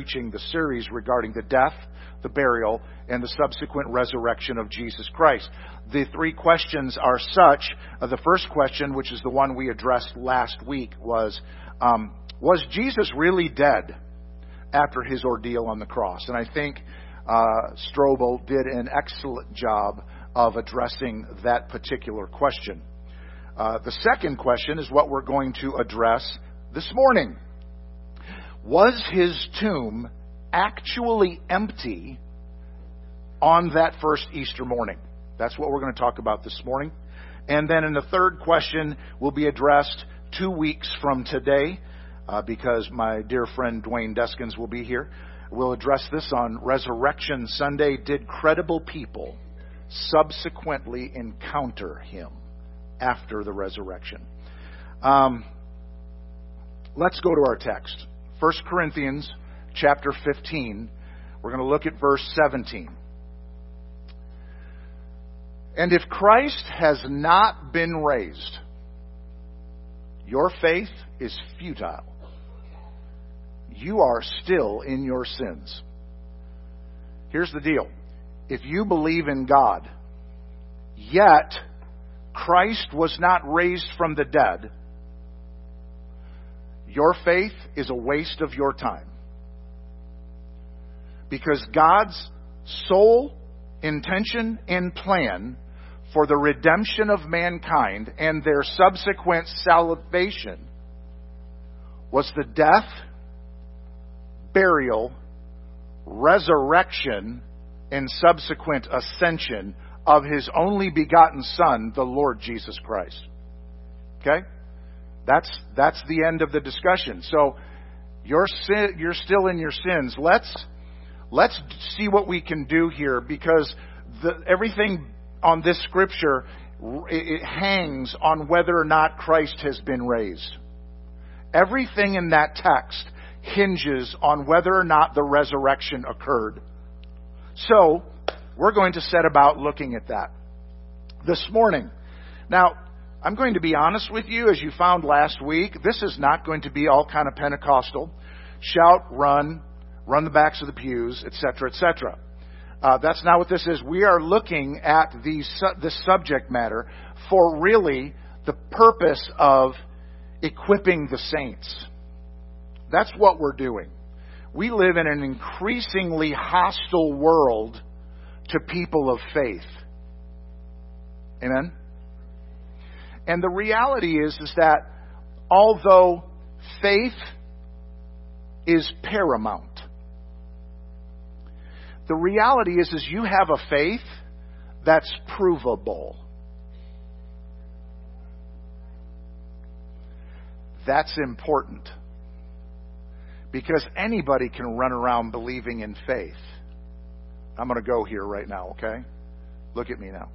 preaching the series regarding the death, the burial, and the subsequent resurrection of Jesus Christ. The three questions are such. Uh, the first question, which is the one we addressed last week, was um, Was Jesus really dead after his ordeal on the cross? And I think uh, Strobel did an excellent job of addressing that particular question. Uh, the second question is what we're going to address this morning. Was his tomb actually empty on that first Easter morning? That's what we're going to talk about this morning. And then in the third question will be addressed two weeks from today, uh, because my dear friend Dwayne Deskins will be here. We'll address this on Resurrection Sunday. Did credible people subsequently encounter him after the resurrection? Um, let's go to our text. 1 Corinthians chapter 15. We're going to look at verse 17. And if Christ has not been raised, your faith is futile. You are still in your sins. Here's the deal. If you believe in God, yet Christ was not raised from the dead, your faith is a waste of your time. Because God's sole intention and plan for the redemption of mankind and their subsequent salvation was the death, burial, resurrection, and subsequent ascension of his only begotten Son, the Lord Jesus Christ. Okay? That's, that's the end of the discussion. So, you're, you're still in your sins. Let's, let's see what we can do here because the, everything on this scripture it hangs on whether or not Christ has been raised. Everything in that text hinges on whether or not the resurrection occurred. So, we're going to set about looking at that this morning. Now, I'm going to be honest with you, as you found last week, this is not going to be all kind of Pentecostal. Shout, run, run the backs of the pews, etc., etc. Uh, that's not what this is. We are looking at the this subject matter for really the purpose of equipping the saints. That's what we're doing. We live in an increasingly hostile world to people of faith. Amen? And the reality is, is that although faith is paramount, the reality is, is you have a faith that's provable. That's important. Because anybody can run around believing in faith. I'm going to go here right now, okay? Look at me now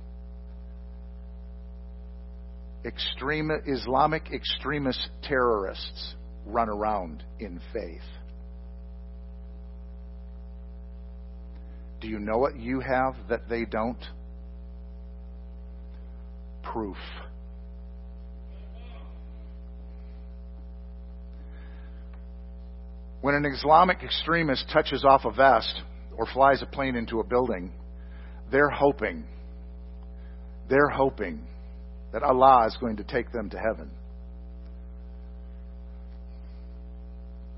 extreme, Islamic extremist terrorists run around in faith. Do you know what you have that they don't? Proof. When an Islamic extremist touches off a vest or flies a plane into a building, they're hoping, they're hoping that Allah is going to take them to heaven.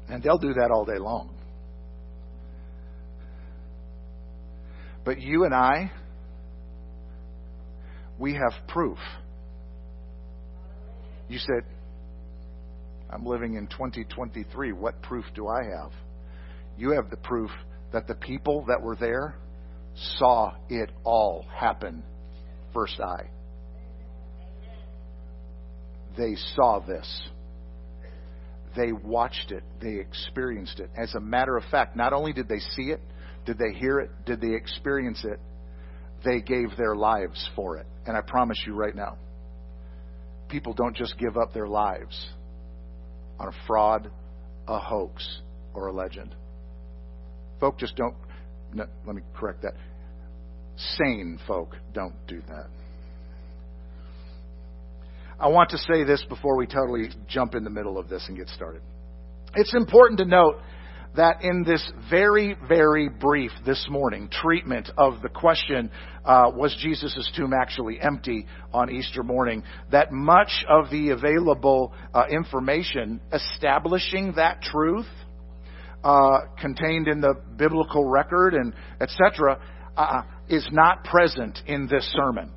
And they'll do that all day long. But you and I, we have proof. You said, I'm living in 2023. What proof do I have? You have the proof that the people that were there saw it all happen first eye. They saw this. They watched it. They experienced it. As a matter of fact, not only did they see it, did they hear it, did they experience it, they gave their lives for it. And I promise you right now, people don't just give up their lives on a fraud, a hoax, or a legend. Folk just don't, no, let me correct that. Sane folk don't do that. I want to say this before we totally jump in the middle of this and get started. It's important to note that in this very, very brief this morning treatment of the question, uh, was Jesus' tomb actually empty on Easter morning, that much of the available uh, information establishing that truth uh, contained in the biblical record and etc. Uh, is not present in this sermon.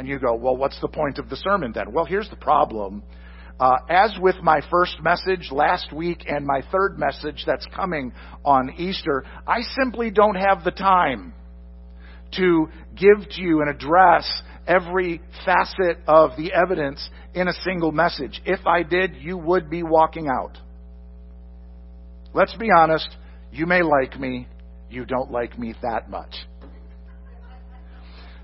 And you go, well, what's the point of the sermon then? Well, here's the problem. Uh, as with my first message last week and my third message that's coming on Easter, I simply don't have the time to give to you and address every facet of the evidence in a single message. If I did, you would be walking out. Let's be honest, you may like me, you don't like me that much.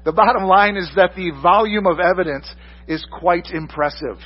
The bottom line is that the volume of evidence is quite impressive.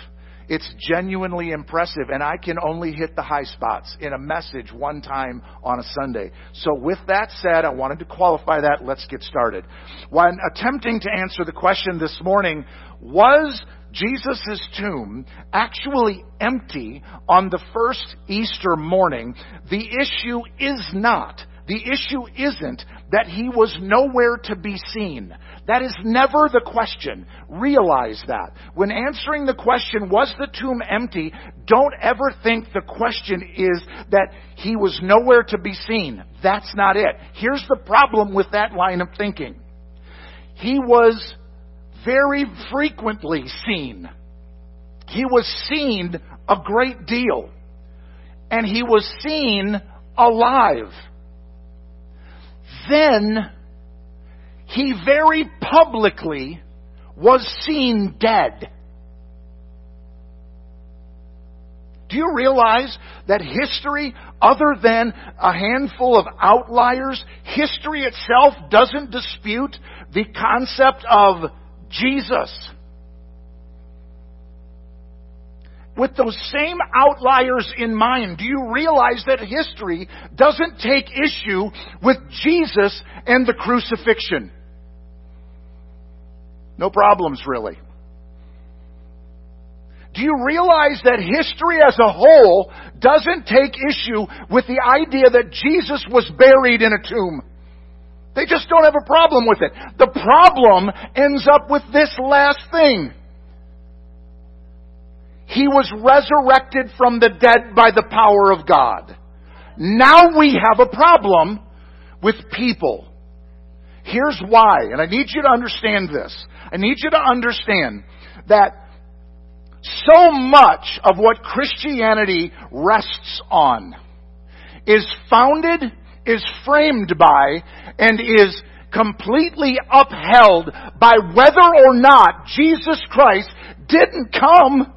It's genuinely impressive, and I can only hit the high spots in a message one time on a Sunday. So, with that said, I wanted to qualify that. Let's get started. When attempting to answer the question this morning, was Jesus' tomb actually empty on the first Easter morning, the issue is not the issue isn't that he was nowhere to be seen. That is never the question. Realize that. When answering the question, was the tomb empty, don't ever think the question is that he was nowhere to be seen. That's not it. Here's the problem with that line of thinking. He was very frequently seen. He was seen a great deal. And he was seen alive. Then he very publicly was seen dead. Do you realize that history, other than a handful of outliers, history itself doesn't dispute the concept of Jesus? With those same outliers in mind, do you realize that history doesn't take issue with Jesus and the crucifixion? No problems, really. Do you realize that history as a whole doesn't take issue with the idea that Jesus was buried in a tomb? They just don't have a problem with it. The problem ends up with this last thing. He was resurrected from the dead by the power of God. Now we have a problem with people. Here's why, and I need you to understand this. I need you to understand that so much of what Christianity rests on is founded, is framed by, and is completely upheld by whether or not Jesus Christ didn't come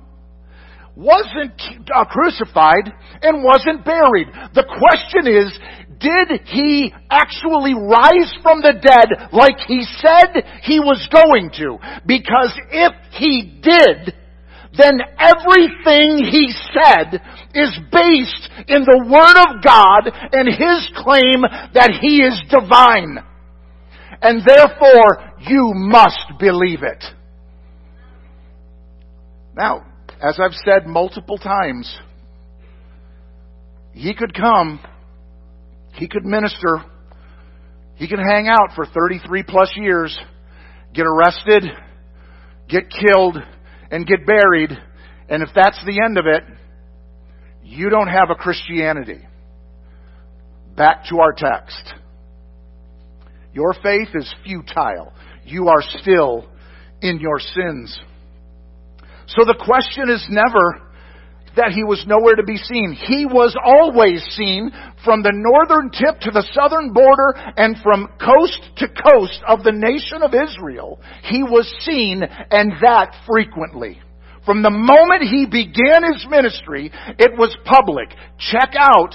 wasn't uh, crucified and wasn't buried. The question is, did he actually rise from the dead like he said he was going to? Because if he did, then everything he said is based in the Word of God and his claim that he is divine. And therefore, you must believe it. Now, as I've said multiple times, he could come, he could minister, he could hang out for 33 plus years, get arrested, get killed, and get buried, and if that's the end of it, you don't have a Christianity. Back to our text. Your faith is futile. You are still in your sins. So the question is never that he was nowhere to be seen. He was always seen from the northern tip to the southern border and from coast to coast of the nation of Israel. He was seen and that frequently. From the moment he began his ministry, it was public. Check out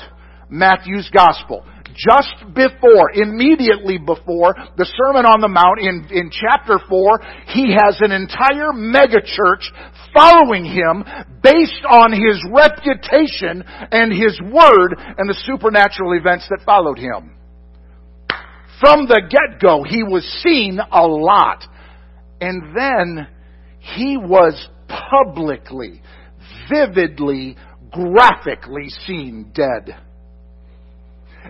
Matthew's Gospel just before, immediately before the Sermon on the Mount in, in chapter 4, he has an entire megachurch following him based on his reputation and his word and the supernatural events that followed him. From the get-go, he was seen a lot. And then he was publicly, vividly, graphically seen dead.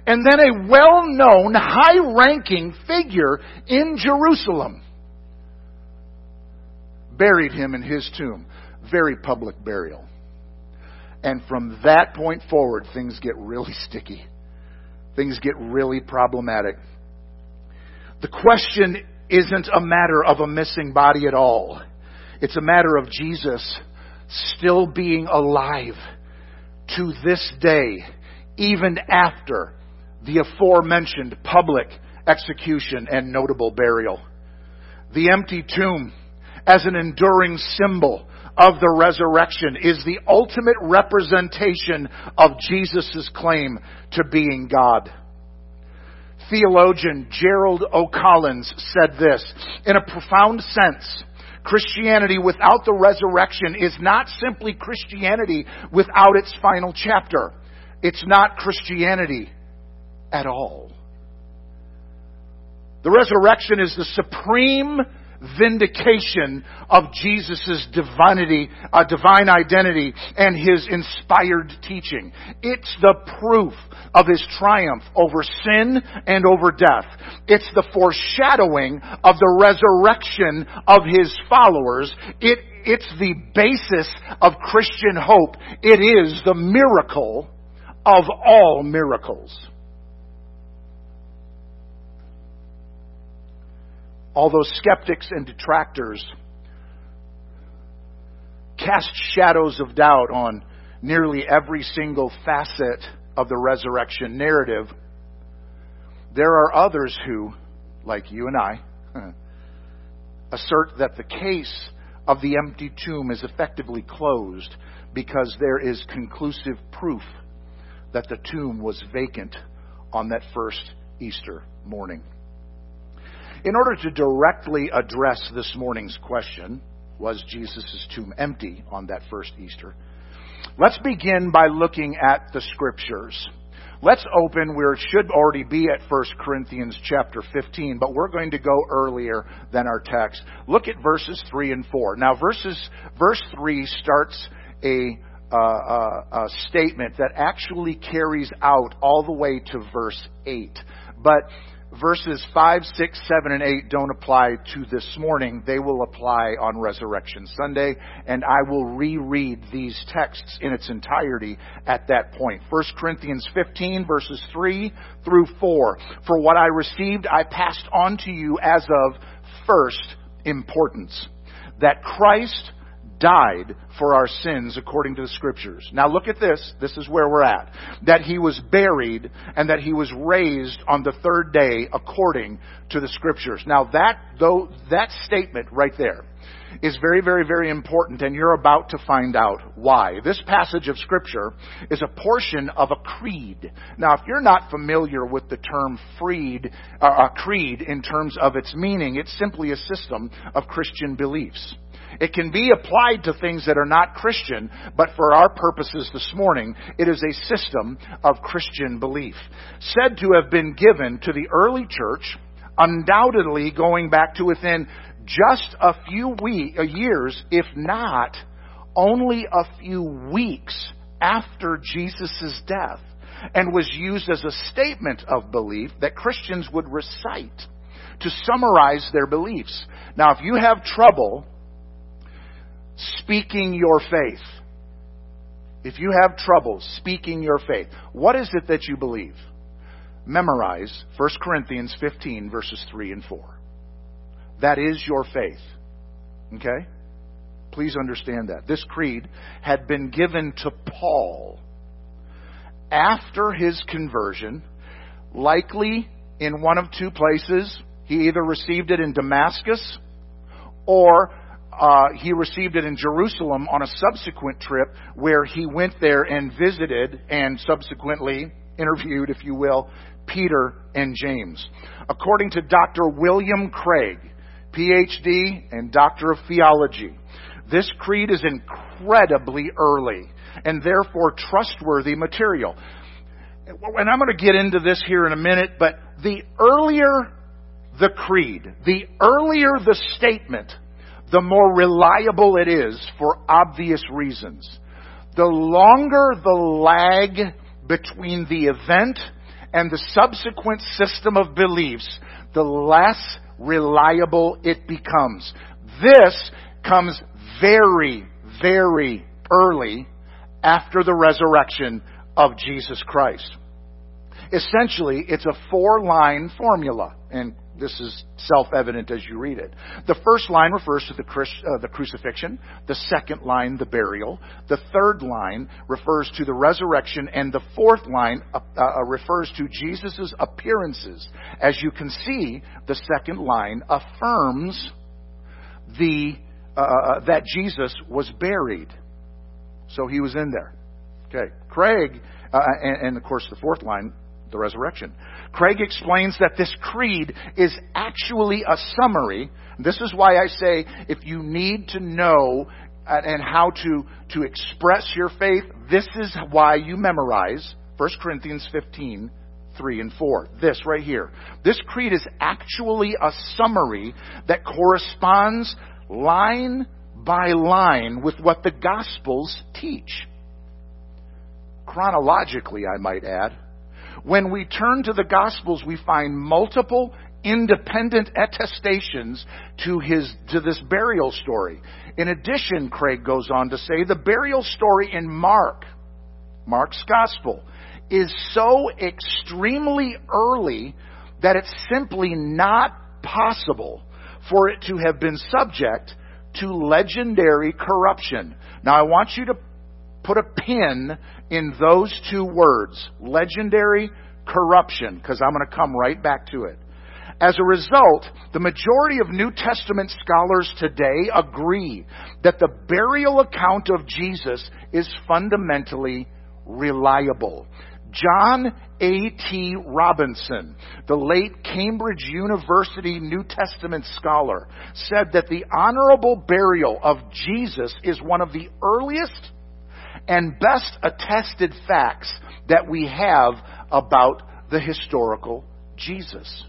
And then a well known, high ranking figure in Jerusalem buried him in his tomb. Very public burial. And from that point forward, things get really sticky. Things get really problematic. The question isn't a matter of a missing body at all. It's a matter of Jesus still being alive to this day, even after the aforementioned public execution and notable burial. The empty tomb, as an enduring symbol of the resurrection, is the ultimate representation of Jesus' claim to being God. Theologian Gerald O'Collins said this In a profound sense, Christianity without the resurrection is not simply Christianity without its final chapter. It's not Christianity at all. The resurrection is the supreme vindication of Jesus' divinity, uh, divine identity and his inspired teaching. It's the proof of his triumph over sin and over death. It's the foreshadowing of the resurrection of his followers. It, it's the basis of Christian hope. It is the miracle of all miracles. Although skeptics and detractors cast shadows of doubt on nearly every single facet of the resurrection narrative, there are others who, like you and I, assert that the case of the empty tomb is effectively closed because there is conclusive proof that the tomb was vacant on that first Easter morning. In order to directly address this morning's question, was Jesus' tomb empty on that first Easter? Let's begin by looking at the scriptures. Let's open where it should already be at 1 Corinthians chapter 15, but we're going to go earlier than our text. Look at verses 3 and 4. Now, verses, verse 3 starts a, uh, a statement that actually carries out all the way to verse 8. But verses 5, 6, 7, and 8 don't apply to this morning. They will apply on Resurrection Sunday, and I will reread these texts in its entirety at that point. 1 Corinthians 15, verses 3 through 4. For what I received, I passed on to you as of first importance. That Christ died for our sins according to the scriptures. Now look at this. This is where we're at. That he was buried and that he was raised on the third day according to the scriptures. Now that, though, that statement right there is very, very, very important, and you're about to find out why. This passage of Scripture is a portion of a creed. Now, if you're not familiar with the term freed, uh, creed in terms of its meaning, it's simply a system of Christian beliefs. It can be applied to things that are not Christian, but for our purposes this morning, it is a system of Christian belief. Said to have been given to the early church, undoubtedly going back to within just a few uh, years, if not only a few weeks after Jesus' death, and was used as a statement of belief that Christians would recite to summarize their beliefs. Now, if you have trouble speaking your faith. If you have trouble speaking your faith, what is it that you believe? Memorize 1 Corinthians 15, verses 3 and 4. That is your faith. Okay? Please understand that. This creed had been given to Paul after his conversion, likely in one of two places. He either received it in Damascus or uh, he received it in Jerusalem on a subsequent trip where he went there and visited and subsequently interviewed, if you will, Peter and James. According to Dr. William Craig, PhD and Doctor of Theology, this creed is incredibly early and therefore trustworthy material. And I'm going to get into this here in a minute, but the earlier the creed, the earlier the statement, the more reliable it is for obvious reasons. The longer the lag between the event and the subsequent system of beliefs, the less reliable it becomes. This comes very, very early after the resurrection of Jesus Christ. Essentially, it's a four line formula, and this is self-evident as you read it. The first line refers to the, uh, the, crucifixion. The second line, the burial. The third line refers to the resurrection. And the fourth line uh, uh, refers to Jesus' appearances. As you can see, the second line affirms the, uh, uh, that Jesus was buried. So he was in there. Okay. Craig, uh, and, and of course the fourth line the resurrection. Craig explains that this creed is actually a summary. This is why I say if you need to know uh, and how to, to express your faith, this is why you memorize 1 Corinthians 15, 3 and 4. This right here. This creed is actually a summary that corresponds line by line with what the Gospels teach. Chronologically, I might add. When we turn to the Gospels, we find multiple independent attestations to his to this burial story. In addition, Craig goes on to say the burial story in Mark, Mark's gospel, is so extremely early that it's simply not possible for it to have been subject to legendary corruption. Now I want you to put a pin in those two words, legendary corruption, because I'm going to come right back to it. As a result, the majority of New Testament scholars today agree that the burial account of Jesus is fundamentally reliable. John A.T. Robinson, the late Cambridge University New Testament scholar, said that the honorable burial of Jesus is one of the earliest and best attested facts that we have about the historical Jesus.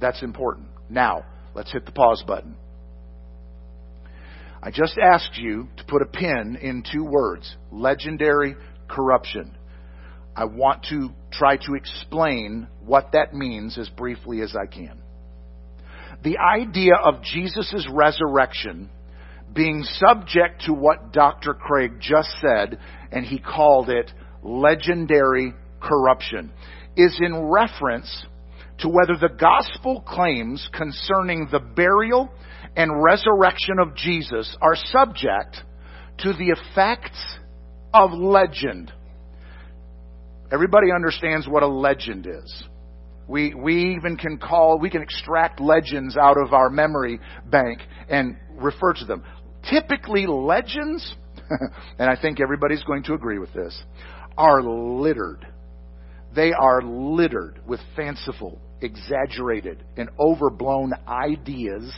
That's important. Now, let's hit the pause button. I just asked you to put a pin in two words legendary corruption. I want to try to explain what that means as briefly as I can. The idea of Jesus' resurrection being subject to what Dr. Craig just said, and he called it legendary corruption, is in reference to whether the gospel claims concerning the burial and resurrection of Jesus are subject to the effects of legend. Everybody understands what a legend is. We, we even can call, we can extract legends out of our memory bank and refer to them. Typically, legends, and I think everybody's going to agree with this, are littered. They are littered with fanciful, exaggerated, and overblown ideas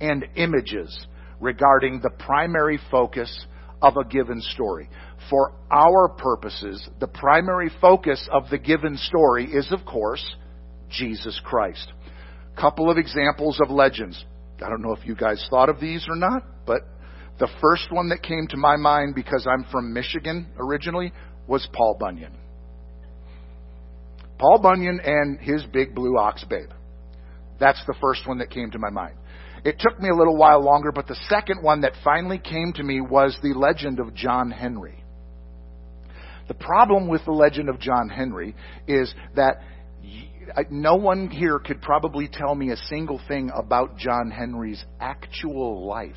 and images regarding the primary focus of a given story. For our purposes, the primary focus of the given story is, of course, Jesus Christ. Couple of examples of legends. I don't know if you guys thought of these or not, but the first one that came to my mind because I'm from Michigan originally was Paul Bunyan. Paul Bunyan and his big blue ox babe. That's the first one that came to my mind. It took me a little while longer, but the second one that finally came to me was the legend of John Henry. The problem with the legend of John Henry is that uh, no one here could probably tell me a single thing about John Henry's actual life.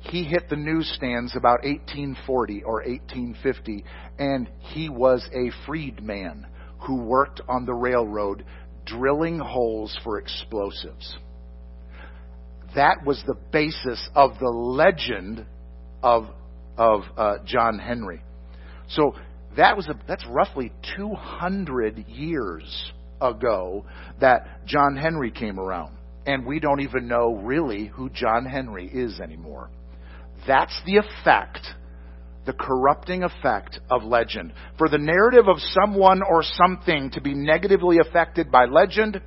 He hit the newsstands about 1840 or 1850, and he was a freedman who worked on the railroad drilling holes for explosives. That was the basis of the legend of, of uh, John Henry. So that was a, that's roughly 200 years ago that John Henry came around. And we don't even know really who John Henry is anymore. That's the effect, the corrupting effect of legend. For the narrative of someone or something to be negatively affected by legend,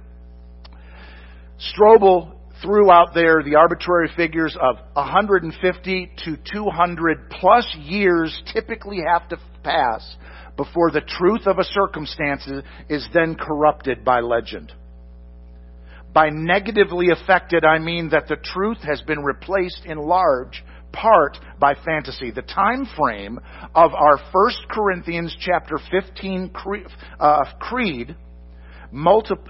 Strobel threw out there the arbitrary figures of 150 to 200 plus years typically have to pass before the truth of a circumstance is then corrupted by legend. By negatively affected, I mean that the truth has been replaced in large part by fantasy. The time frame of our 1 Corinthians chapter 15 uh, creed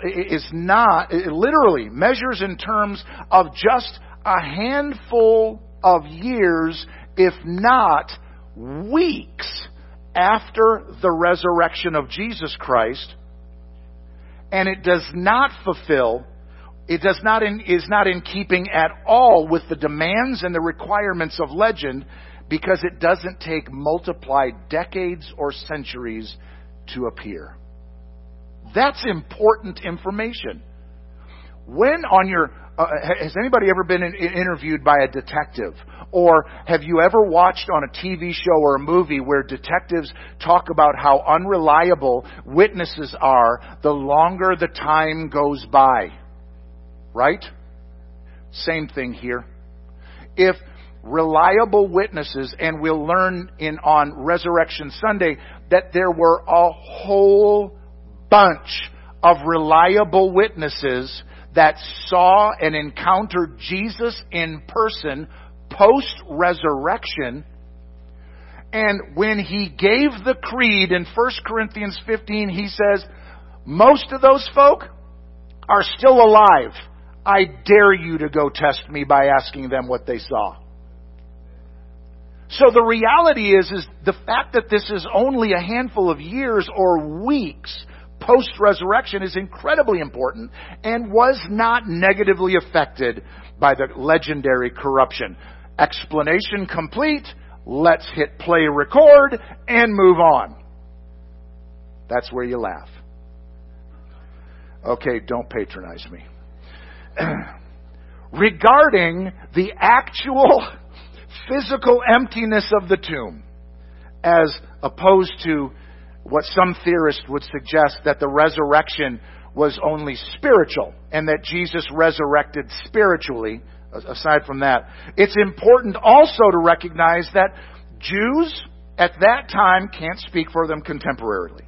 is not, it literally measures in terms of just a handful of years, if not weeks, after the resurrection of Jesus Christ, and it does not fulfill it does not in, is not in keeping at all with the demands and the requirements of legend because it doesn't take multiplied decades or centuries to appear. That's important information. When on your uh, has anybody ever been in, interviewed by a detective? Or have you ever watched on a TV show or a movie where detectives talk about how unreliable witnesses are the longer the time goes by? Right? Same thing here. If reliable witnesses, and we'll learn in on Resurrection Sunday that there were a whole bunch of reliable witnesses that saw and encountered Jesus in person post resurrection. And when he gave the creed in 1 Corinthians 15, he says, most of those folk are still alive. I dare you to go test me by asking them what they saw. So the reality is, is the fact that this is only a handful of years or weeks post resurrection is incredibly important and was not negatively affected by the legendary corruption. Explanation complete. Let's hit play record and move on. That's where you laugh. Okay, don't patronize me. Regarding the actual physical emptiness of the tomb, as opposed to what some theorists would suggest that the resurrection was only spiritual and that Jesus resurrected spiritually. Aside from that, it's important also to recognize that Jews at that time can't speak for them contemporarily.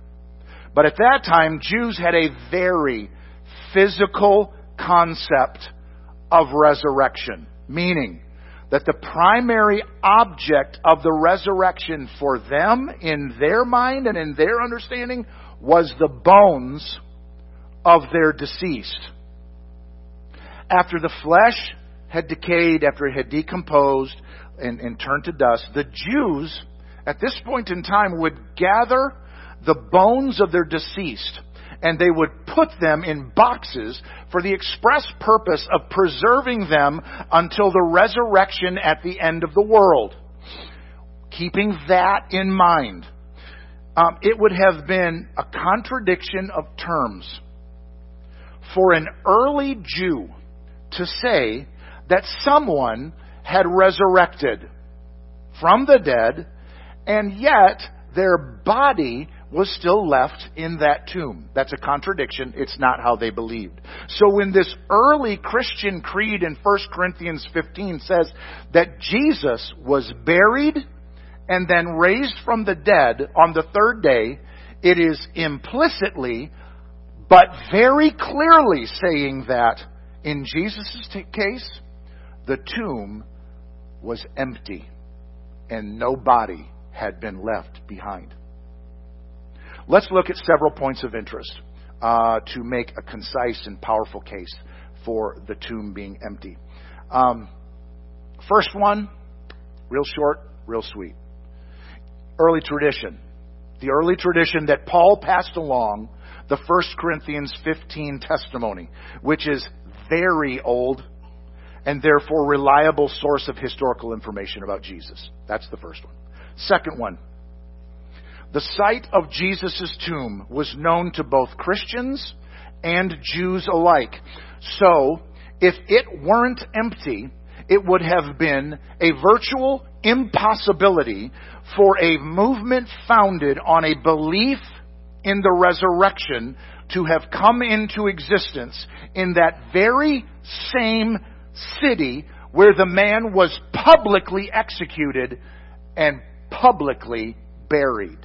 But at that time, Jews had a very physical concept of resurrection, meaning that the primary object of the resurrection for them, in their mind and in their understanding, was the bones of their deceased. After the flesh had decayed, after it had decomposed and, and turned to dust, the Jews, at this point in time, would gather the bones of their deceased and they would put them in boxes for the express purpose of preserving them until the resurrection at the end of the world. Keeping that in mind, um, it would have been a contradiction of terms for an early Jew to say that someone had resurrected from the dead and yet their body was still left in that tomb. That's a contradiction. It's not how they believed. So when this early Christian creed in 1 Corinthians 15 says that Jesus was buried and then raised from the dead on the third day, it is implicitly but very clearly saying that in Jesus' case, the tomb was empty and no body had been left behind. Let's look at several points of interest uh, to make a concise and powerful case for the tomb being empty. Um, first one, real short, real sweet. Early tradition. The early tradition that Paul passed along, the 1 Corinthians 15 testimony, which is very old and therefore reliable source of historical information about Jesus. That's the first one. Second one, the site of Jesus' tomb was known to both Christians and Jews alike. So, if it weren't empty, it would have been a virtual impossibility for a movement founded on a belief in the resurrection to have come into existence in that very same city where the man was publicly executed and publicly buried.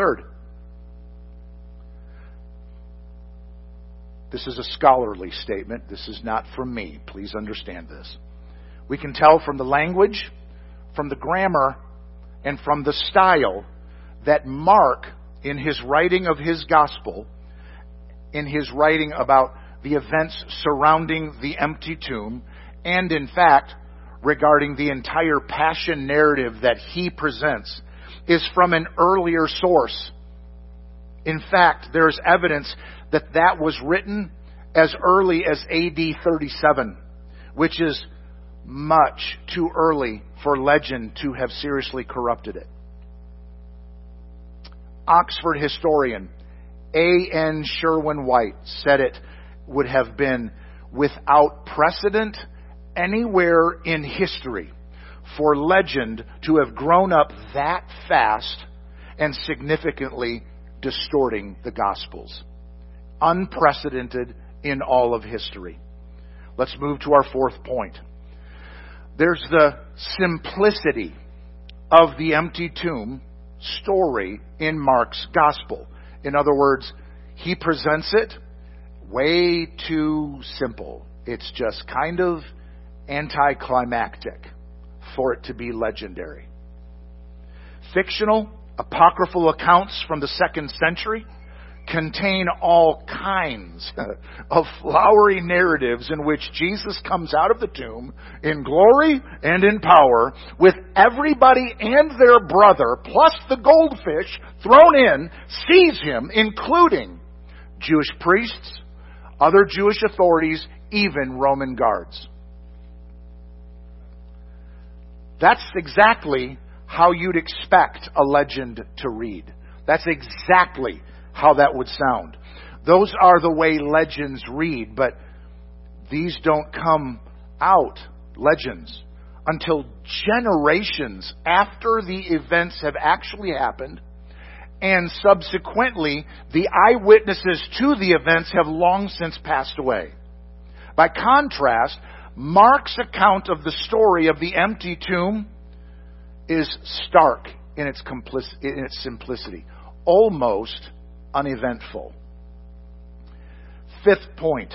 Third, this is a scholarly statement. This is not from me. Please understand this. We can tell from the language, from the grammar, and from the style that Mark, in his writing of his gospel, in his writing about the events surrounding the empty tomb, and in fact, regarding the entire passion narrative that he presents, is from an earlier source. In fact, there's evidence that that was written as early as AD 37, which is much too early for legend to have seriously corrupted it. Oxford historian A.N. Sherwin White said it would have been without precedent anywhere in history for legend to have grown up that fast and significantly distorting the Gospels. Unprecedented in all of history. Let's move to our fourth point. There's the simplicity of the empty tomb story in Mark's Gospel. In other words, he presents it way too simple. It's just kind of anticlimactic for it to be legendary. Fictional, apocryphal accounts from the second century contain all kinds of flowery narratives in which Jesus comes out of the tomb in glory and in power with everybody and their brother plus the goldfish thrown in sees him including Jewish priests, other Jewish authorities, even Roman guards. That's exactly how you'd expect a legend to read. That's exactly how that would sound. Those are the way legends read, but these don't come out, legends, until generations after the events have actually happened, and subsequently, the eyewitnesses to the events have long since passed away. By contrast, Mark's account of the story of the empty tomb is stark in its, in its simplicity, almost uneventful. Fifth point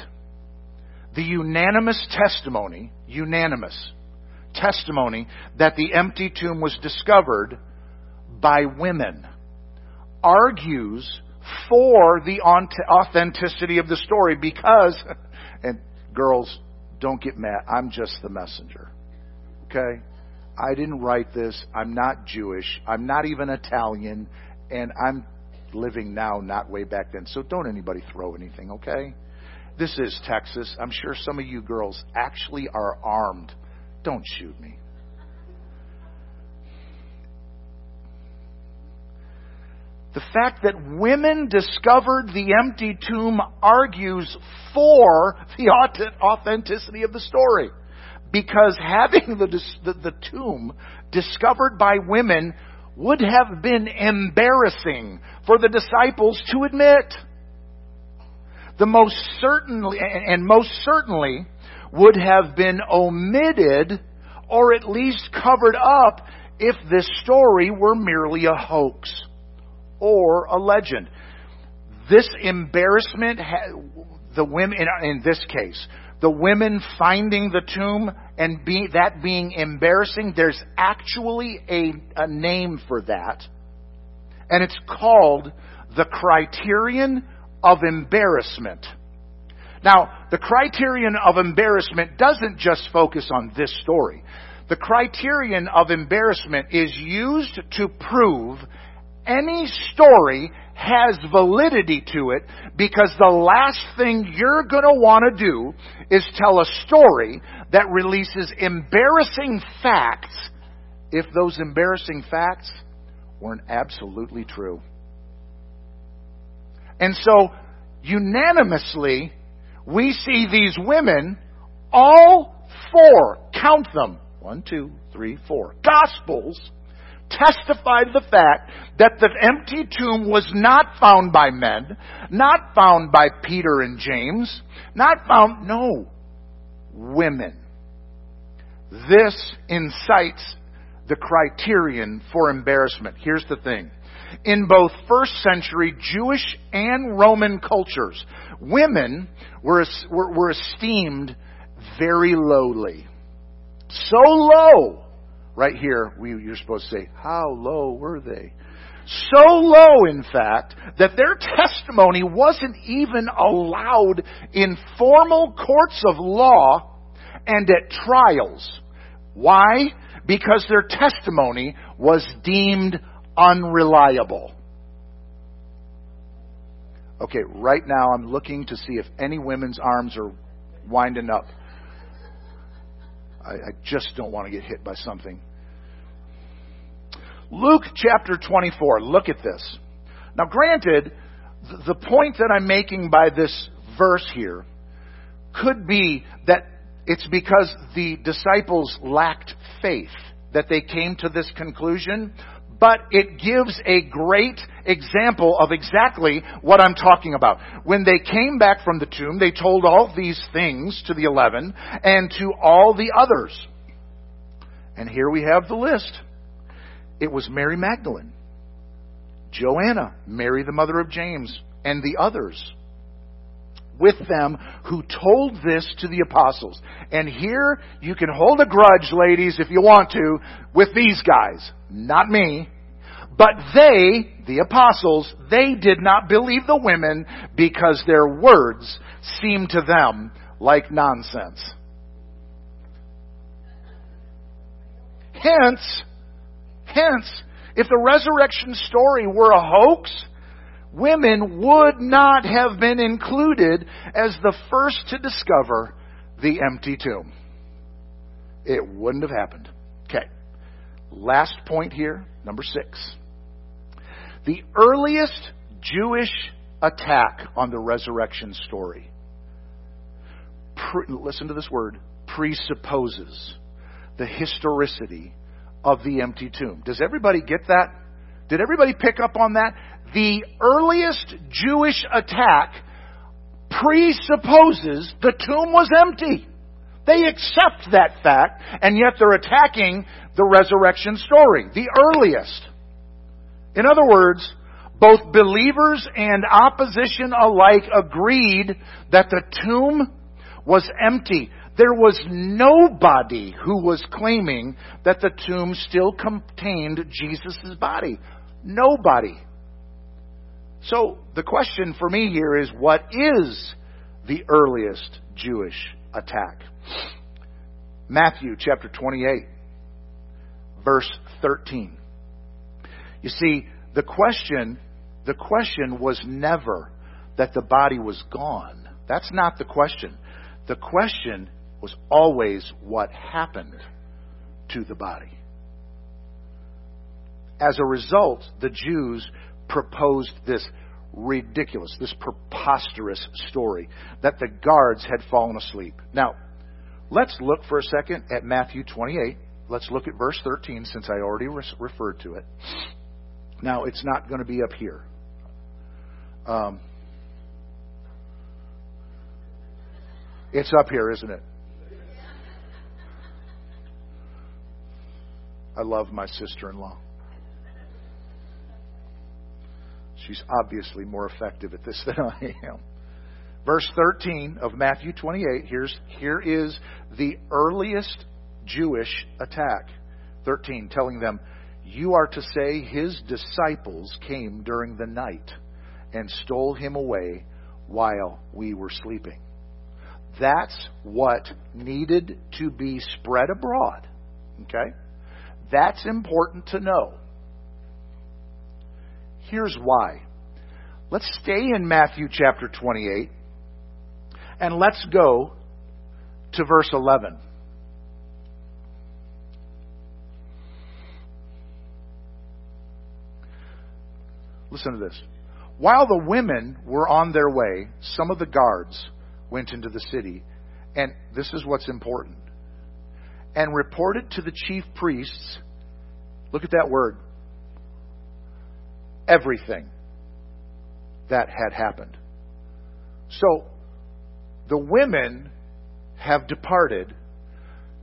the unanimous testimony, unanimous testimony that the empty tomb was discovered by women argues for the authenticity of the story because, and girls, don't get mad. I'm just the messenger. Okay? I didn't write this. I'm not Jewish. I'm not even Italian. And I'm living now, not way back then. So don't anybody throw anything, okay? This is Texas. I'm sure some of you girls actually are armed. Don't shoot me. The fact that women discovered the empty tomb argues for the authenticity of the story. Because having the, the, the tomb discovered by women would have been embarrassing for the disciples to admit. The most certainly, and most certainly would have been omitted or at least covered up if this story were merely a hoax or a legend. This embarrassment, the women, in this case, the women finding the tomb and be, that being embarrassing, there's actually a, a name for that. And it's called the criterion of embarrassment. Now, the criterion of embarrassment doesn't just focus on this story. The criterion of embarrassment is used to prove any story has validity to it because the last thing you're going to want to do is tell a story that releases embarrassing facts if those embarrassing facts weren't absolutely true. And so, unanimously, we see these women, all four, count them, one, two, three, four, gospels, testified the fact that the empty tomb was not found by men, not found by Peter and James, not found, no, women. This incites the criterion for embarrassment. Here's the thing. In both first century Jewish and Roman cultures, women were, were, were esteemed very lowly. So low. Right here, we, you're supposed to say, how low were they? So low, in fact, that their testimony wasn't even allowed in formal courts of law and at trials. Why? Because their testimony was deemed unreliable. Okay, right now I'm looking to see if any women's arms are winding up. I, I just don't want to get hit by something. Luke chapter 24, look at this. Now, granted, the point that I'm making by this verse here could be that it's because the disciples lacked faith that they came to this conclusion, but it gives a great example of exactly what I'm talking about. When they came back from the tomb, they told all these things to the eleven and to all the others. And here we have the list. It was Mary Magdalene, Joanna, Mary the mother of James, and the others with them who told this to the apostles. And here you can hold a grudge, ladies, if you want to, with these guys. Not me. But they, the apostles, they did not believe the women because their words seemed to them like nonsense. Hence, hence, if the resurrection story were a hoax, women would not have been included as the first to discover the empty tomb. It wouldn't have happened. Okay. Last point here, number six. The earliest Jewish attack on the resurrection story, pre, listen to this word, presupposes the historicity of the empty tomb. Does everybody get that? Did everybody pick up on that? the earliest Jewish attack presupposes the tomb was empty. They accept that fact, and yet they're attacking the resurrection story, the earliest. In other words, both believers and opposition alike agreed that the tomb was empty. There was nobody who was claiming that the tomb still contained Jesus' body. Nobody. So the question for me here is what is the earliest Jewish attack? Matthew chapter 28, verse 13. You see, the question, the question was never that the body was gone. That's not the question. The question was always what happened to the body. As a result, the Jews proposed this ridiculous, this preposterous story that the guards had fallen asleep. Now, let's look for a second at Matthew 28. Let's look at verse 13 since I already re- referred to it. Now, it's not going to be up here. Um, it's up here, isn't it? I love my sister in law. She's obviously more effective at this than I am. Verse 13 of Matthew 28, here's, here is the earliest Jewish attack. 13, telling them, You are to say his disciples came during the night and stole him away while we were sleeping. That's what needed to be spread abroad. Okay? That's important to know. Here's why. Let's stay in Matthew chapter 28 and let's go to verse 11. Listen to this. While the women were on their way, some of the guards went into the city, and this is what's important, and reported to the chief priests. Look at that word everything that had happened. So, the women have departed.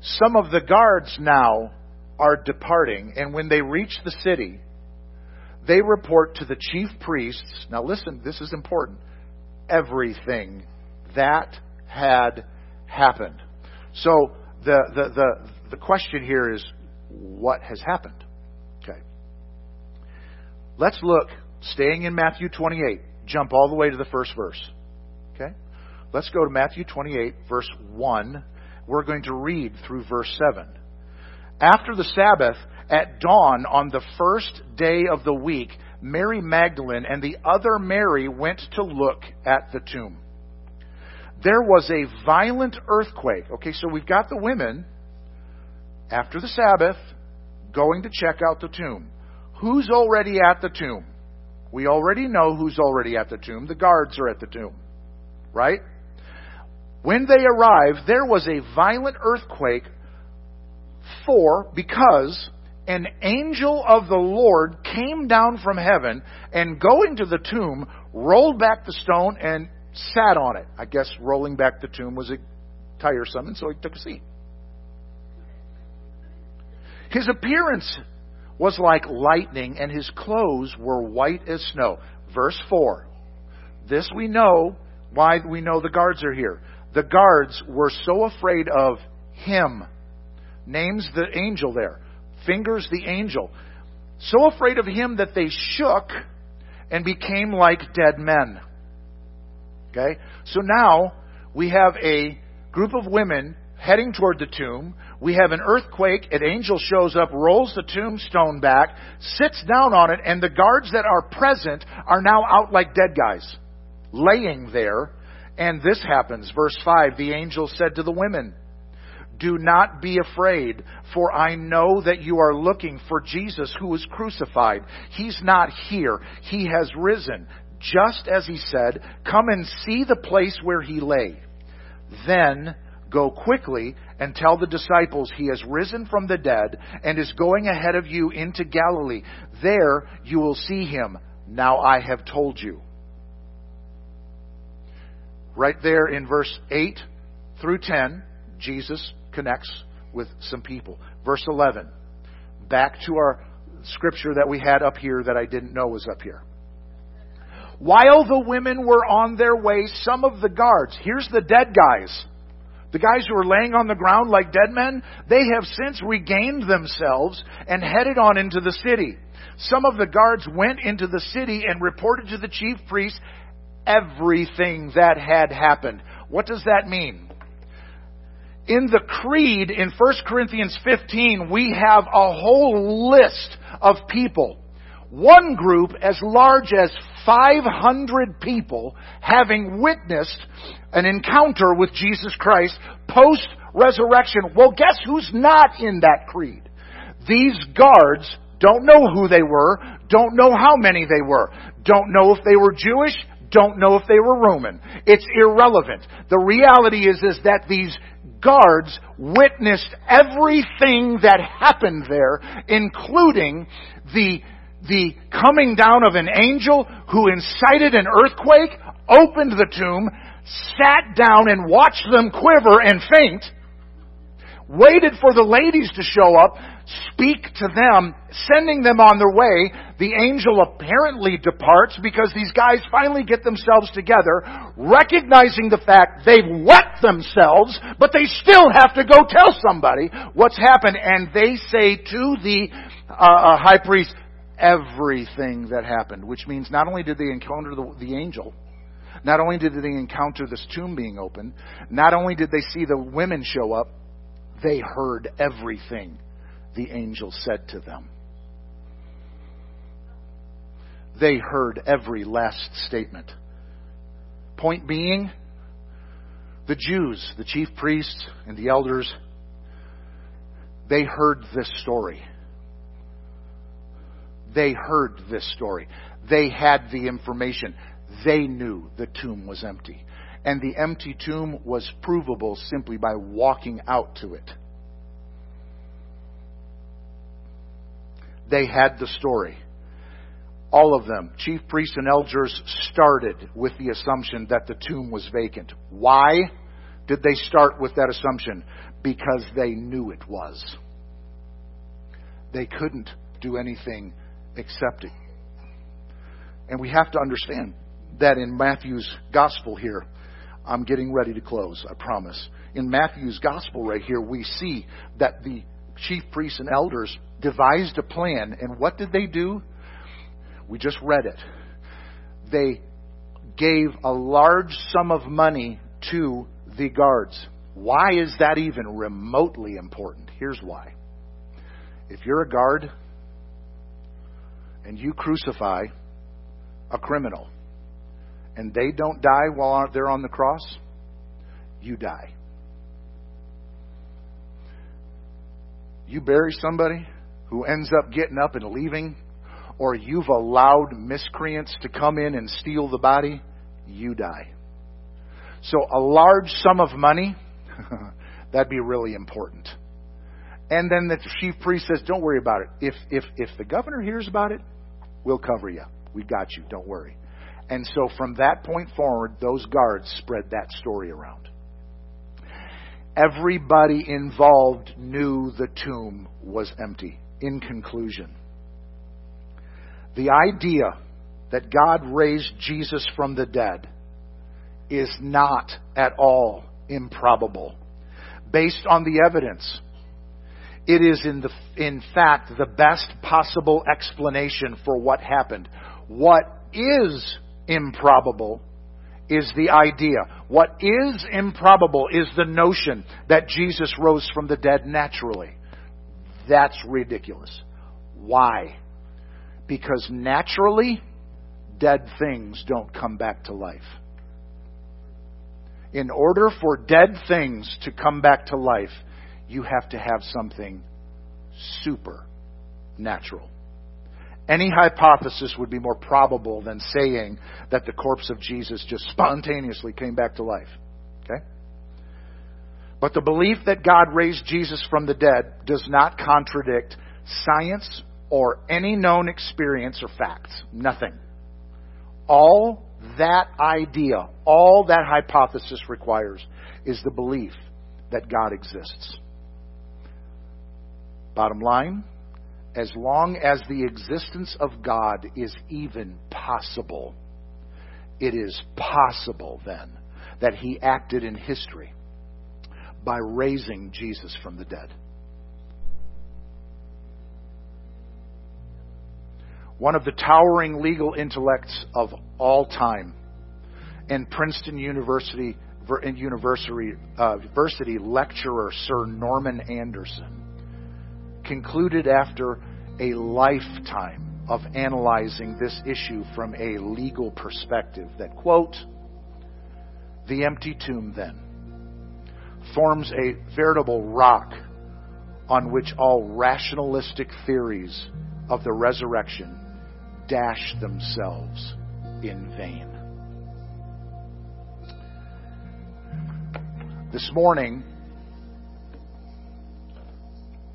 Some of the guards now are departing, and when they reach the city, they report to the chief priests. Now, listen, this is important. Everything that had happened. So, the, the, the, the question here is what has happened? Let's look, staying in Matthew 28, jump all the way to the first verse. Okay? Let's go to Matthew 28, verse 1. We're going to read through verse 7. After the Sabbath, at dawn on the first day of the week, Mary Magdalene and the other Mary went to look at the tomb. There was a violent earthquake. Okay, so we've got the women after the Sabbath going to check out the tomb. Who's already at the tomb? We already know who's already at the tomb. The guards are at the tomb. Right? When they arrived, there was a violent earthquake for, because an angel of the Lord came down from heaven and going to the tomb, rolled back the stone and sat on it. I guess rolling back the tomb was tiresome, and so he took a seat. His appearance was like lightning, and his clothes were white as snow. Verse 4. This we know why we know the guards are here. The guards were so afraid of him. Names the angel there. Fingers the angel. So afraid of him that they shook and became like dead men. Okay? So now we have a group of women heading toward the tomb. We have an earthquake. An angel shows up, rolls the tombstone back, sits down on it, and the guards that are present are now out like dead guys, laying there. And this happens. Verse 5 The angel said to the women, Do not be afraid, for I know that you are looking for Jesus who was crucified. He's not here, he has risen. Just as he said, Come and see the place where he lay. Then Go quickly and tell the disciples he has risen from the dead and is going ahead of you into Galilee. There you will see him. Now I have told you. Right there in verse 8 through 10, Jesus connects with some people. Verse 11, back to our scripture that we had up here that I didn't know was up here. While the women were on their way, some of the guards, here's the dead guys, the guys who are laying on the ground like dead men, they have since regained themselves and headed on into the city. Some of the guards went into the city and reported to the chief priest everything that had happened. What does that mean? In the creed in 1 Corinthians 15, we have a whole list of people. One group as large as 500 people having witnessed an encounter with Jesus Christ post resurrection. Well, guess who's not in that creed? These guards don't know who they were, don't know how many they were, don't know if they were Jewish, don't know if they were Roman. It's irrelevant. The reality is, is that these guards witnessed everything that happened there, including the the coming down of an angel who incited an earthquake, opened the tomb, sat down and watched them quiver and faint, waited for the ladies to show up, speak to them, sending them on their way. The angel apparently departs because these guys finally get themselves together, recognizing the fact they've wet themselves, but they still have to go tell somebody what's happened. And they say to the uh, uh high priest, everything that happened, which means not only did they encounter the, the angel, not only did they encounter this tomb being open, not only did they see the women show up, they heard everything the angel said to them. They heard every last statement. Point being, the Jews, the chief priests, and the elders, they heard this story. They heard this story. They had the information. They knew the tomb was empty. And the empty tomb was provable simply by walking out to it. They had the story. All of them, chief priests and elders, started with the assumption that the tomb was vacant. Why? did they start with that assumption? Because they knew it was. They couldn't do anything except it. And we have to understand that in Matthew's gospel here, I'm getting ready to close, I promise. In Matthew's gospel right here, we see that the chief priests and elders devised a plan, and what did they do? We just read it. They gave a large sum of money to the guards. Why is that even remotely important? Here's why. If you're a guard and you crucify a criminal and they don't die while they're on the cross, you die. You bury somebody who ends up getting up and leaving, or you've allowed miscreants to come in and steal the body, you die. So a large sum of money, that'd be really important. And then the chief priest says, Don't worry about it. If, if, if the governor hears about it, we'll cover you. We got you. Don't worry. And so from that point forward, those guards spread that story around. Everybody involved knew the tomb was empty. In conclusion, the idea that God raised Jesus from the dead is not at all improbable. Based on the evidence, it is in, the, in fact the best possible explanation for what happened. What is improbable is the idea. What is improbable is the notion that Jesus rose from the dead naturally. That's ridiculous. Why? Because naturally, dead things don't come back to life. In order for dead things to come back to life, you have to have something supernatural. Any hypothesis would be more probable than saying that the corpse of Jesus just spontaneously came back to life. Okay? But the belief that God raised Jesus from the dead does not contradict science or any known experience or facts. Nothing. All that idea, all that hypothesis requires is the belief that God exists. Bottom line, as long as the existence of God is even possible, it is possible then that he acted in history by raising Jesus from the dead. One of the towering legal intellects of all time, and Princeton University, University, uh, University lecturer Sir Norman Anderson concluded after a lifetime of analyzing this issue from a legal perspective that, quote, the empty tomb then forms a veritable rock on which all rationalistic theories of the resurrection dash themselves in vain. This morning,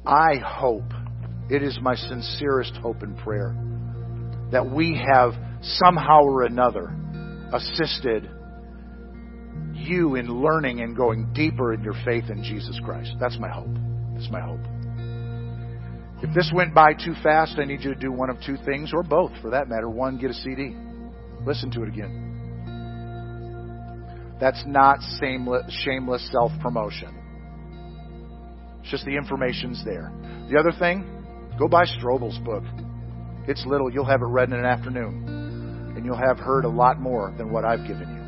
I hope, it is my sincerest hope and prayer, that we have somehow or another assisted you in learning and going deeper in your faith in Jesus Christ. That's my hope. That's my hope. If this went by too fast, I need you to do one of two things, or both for that matter. One, get a CD. Listen to it again. That's not shameless self promotion. It's just the information's there. The other thing, go buy Strobel's book. It's little, you'll have it read in an afternoon. And you'll have heard a lot more than what I've given you.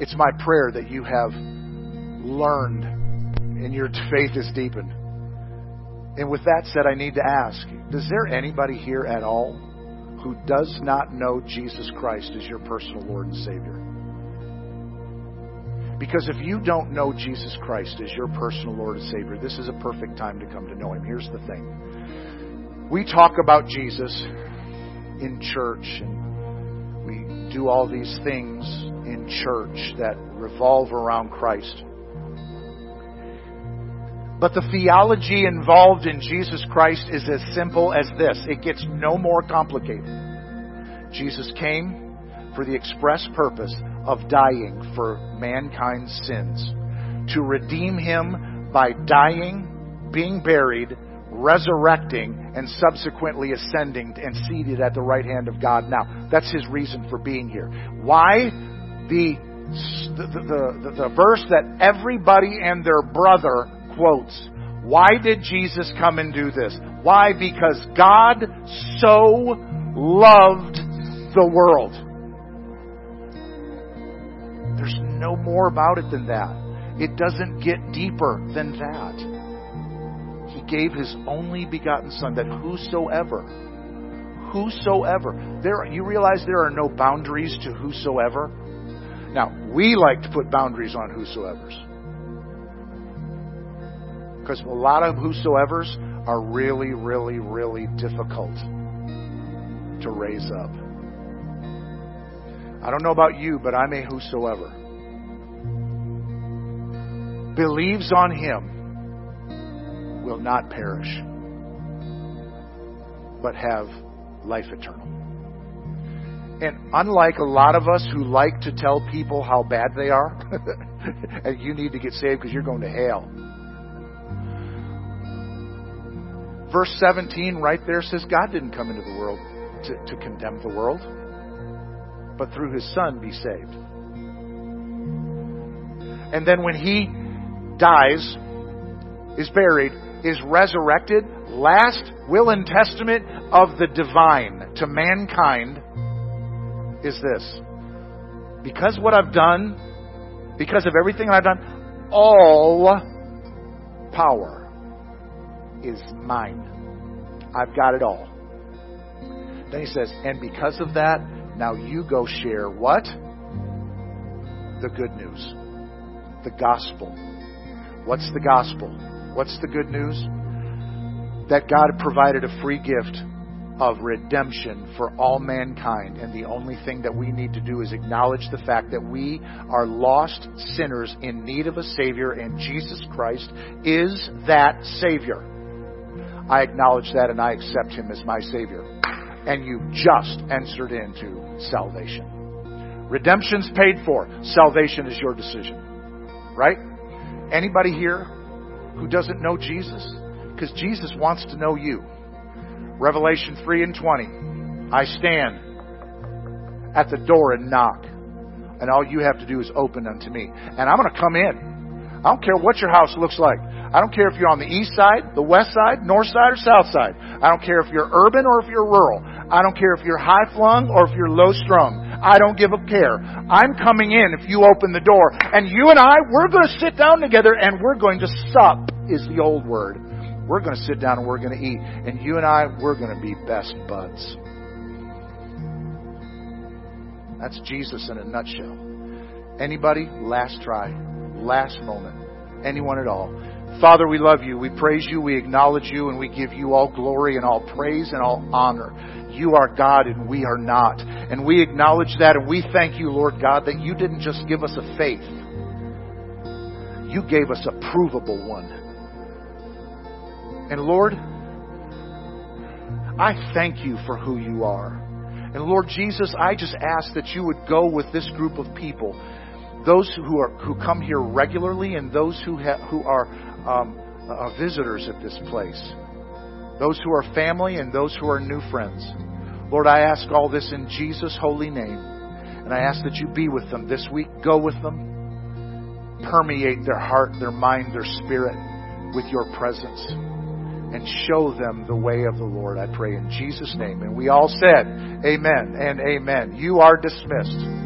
It's my prayer that you have learned and your faith is deepened. And with that said, I need to ask Is there anybody here at all who does not know Jesus Christ as your personal Lord and Savior? Because if you don't know Jesus Christ as your personal Lord and Savior, this is a perfect time to come to know Him. Here's the thing we talk about Jesus in church, and we do all these things in church that revolve around Christ. But the theology involved in Jesus Christ is as simple as this it gets no more complicated. Jesus came, for the express purpose of dying for mankind's sins, to redeem him by dying, being buried, resurrecting, and subsequently ascending and seated at the right hand of God now. That's his reason for being here. Why? The, the, the, the, the verse that everybody and their brother quotes. Why did Jesus come and do this? Why? Because God so loved the world. There's no more about it than that. It doesn't get deeper than that He gave his only begotten Son, that whosoever, whosoever, there, you realize there are no boundaries to whosoever? Now, we like to put boundaries on whosoever's. Because a lot of whosoever's are really, really, really difficult to raise up. I don't know about you, but I'm a whosoever. Believes on him will not perish, but have life eternal. And unlike a lot of us who like to tell people how bad they are, and you need to get saved because you're going to hell. Verse 17 right there says God didn't come into the world to, to condemn the world, but through his Son be saved. And then when he dies, is buried, is resurrected, last will and testament of the divine to mankind is this. Because what I've done, because of everything I've done, all power is mine. I've got it all. Then he says, and because of that, now you go share what? The good news. The gospel. What's the gospel? What's the good news? That God provided a free gift of redemption for all mankind. And the only thing that we need to do is acknowledge the fact that we are lost sinners in need of a Savior, and Jesus Christ is that Savior. I acknowledge that and I accept Him as my Savior. And you just entered into salvation. Redemption's paid for. Salvation is your decision. Right? Anybody here who doesn't know Jesus? Because Jesus wants to know you. Revelation 3 and 20. I stand at the door and knock. And all you have to do is open unto me. And I'm going to come in. I don't care what your house looks like. I don't care if you're on the east side, the west side, north side, or south side. I don't care if you're urban or if you're rural. I don't care if you're high flung or if you're low strung. I don't give a care. I'm coming in if you open the door. And you and I, we're going to sit down together and we're going to sup, is the old word. We're going to sit down and we're going to eat. And you and I, we're going to be best buds. That's Jesus in a nutshell. Anybody? Last try. Last moment. Anyone at all. Father, we love you. We praise you. We acknowledge you. And we give you all glory and all praise and all honor. You are God and we are not. And we acknowledge that and we thank you, Lord God, that you didn't just give us a faith. You gave us a provable one. And Lord, I thank you for who you are. And Lord Jesus, I just ask that you would go with this group of people, those who are who come here regularly and those who ha- who are um, uh, visitors at this place, those who are family and those who are new friends. Lord, I ask all this in Jesus' holy name. And I ask that you be with them this week. Go with them. Permeate their heart, their mind, their spirit with your presence. And show them the way of the Lord, I pray in Jesus' name. And we all said, Amen and Amen. You are dismissed.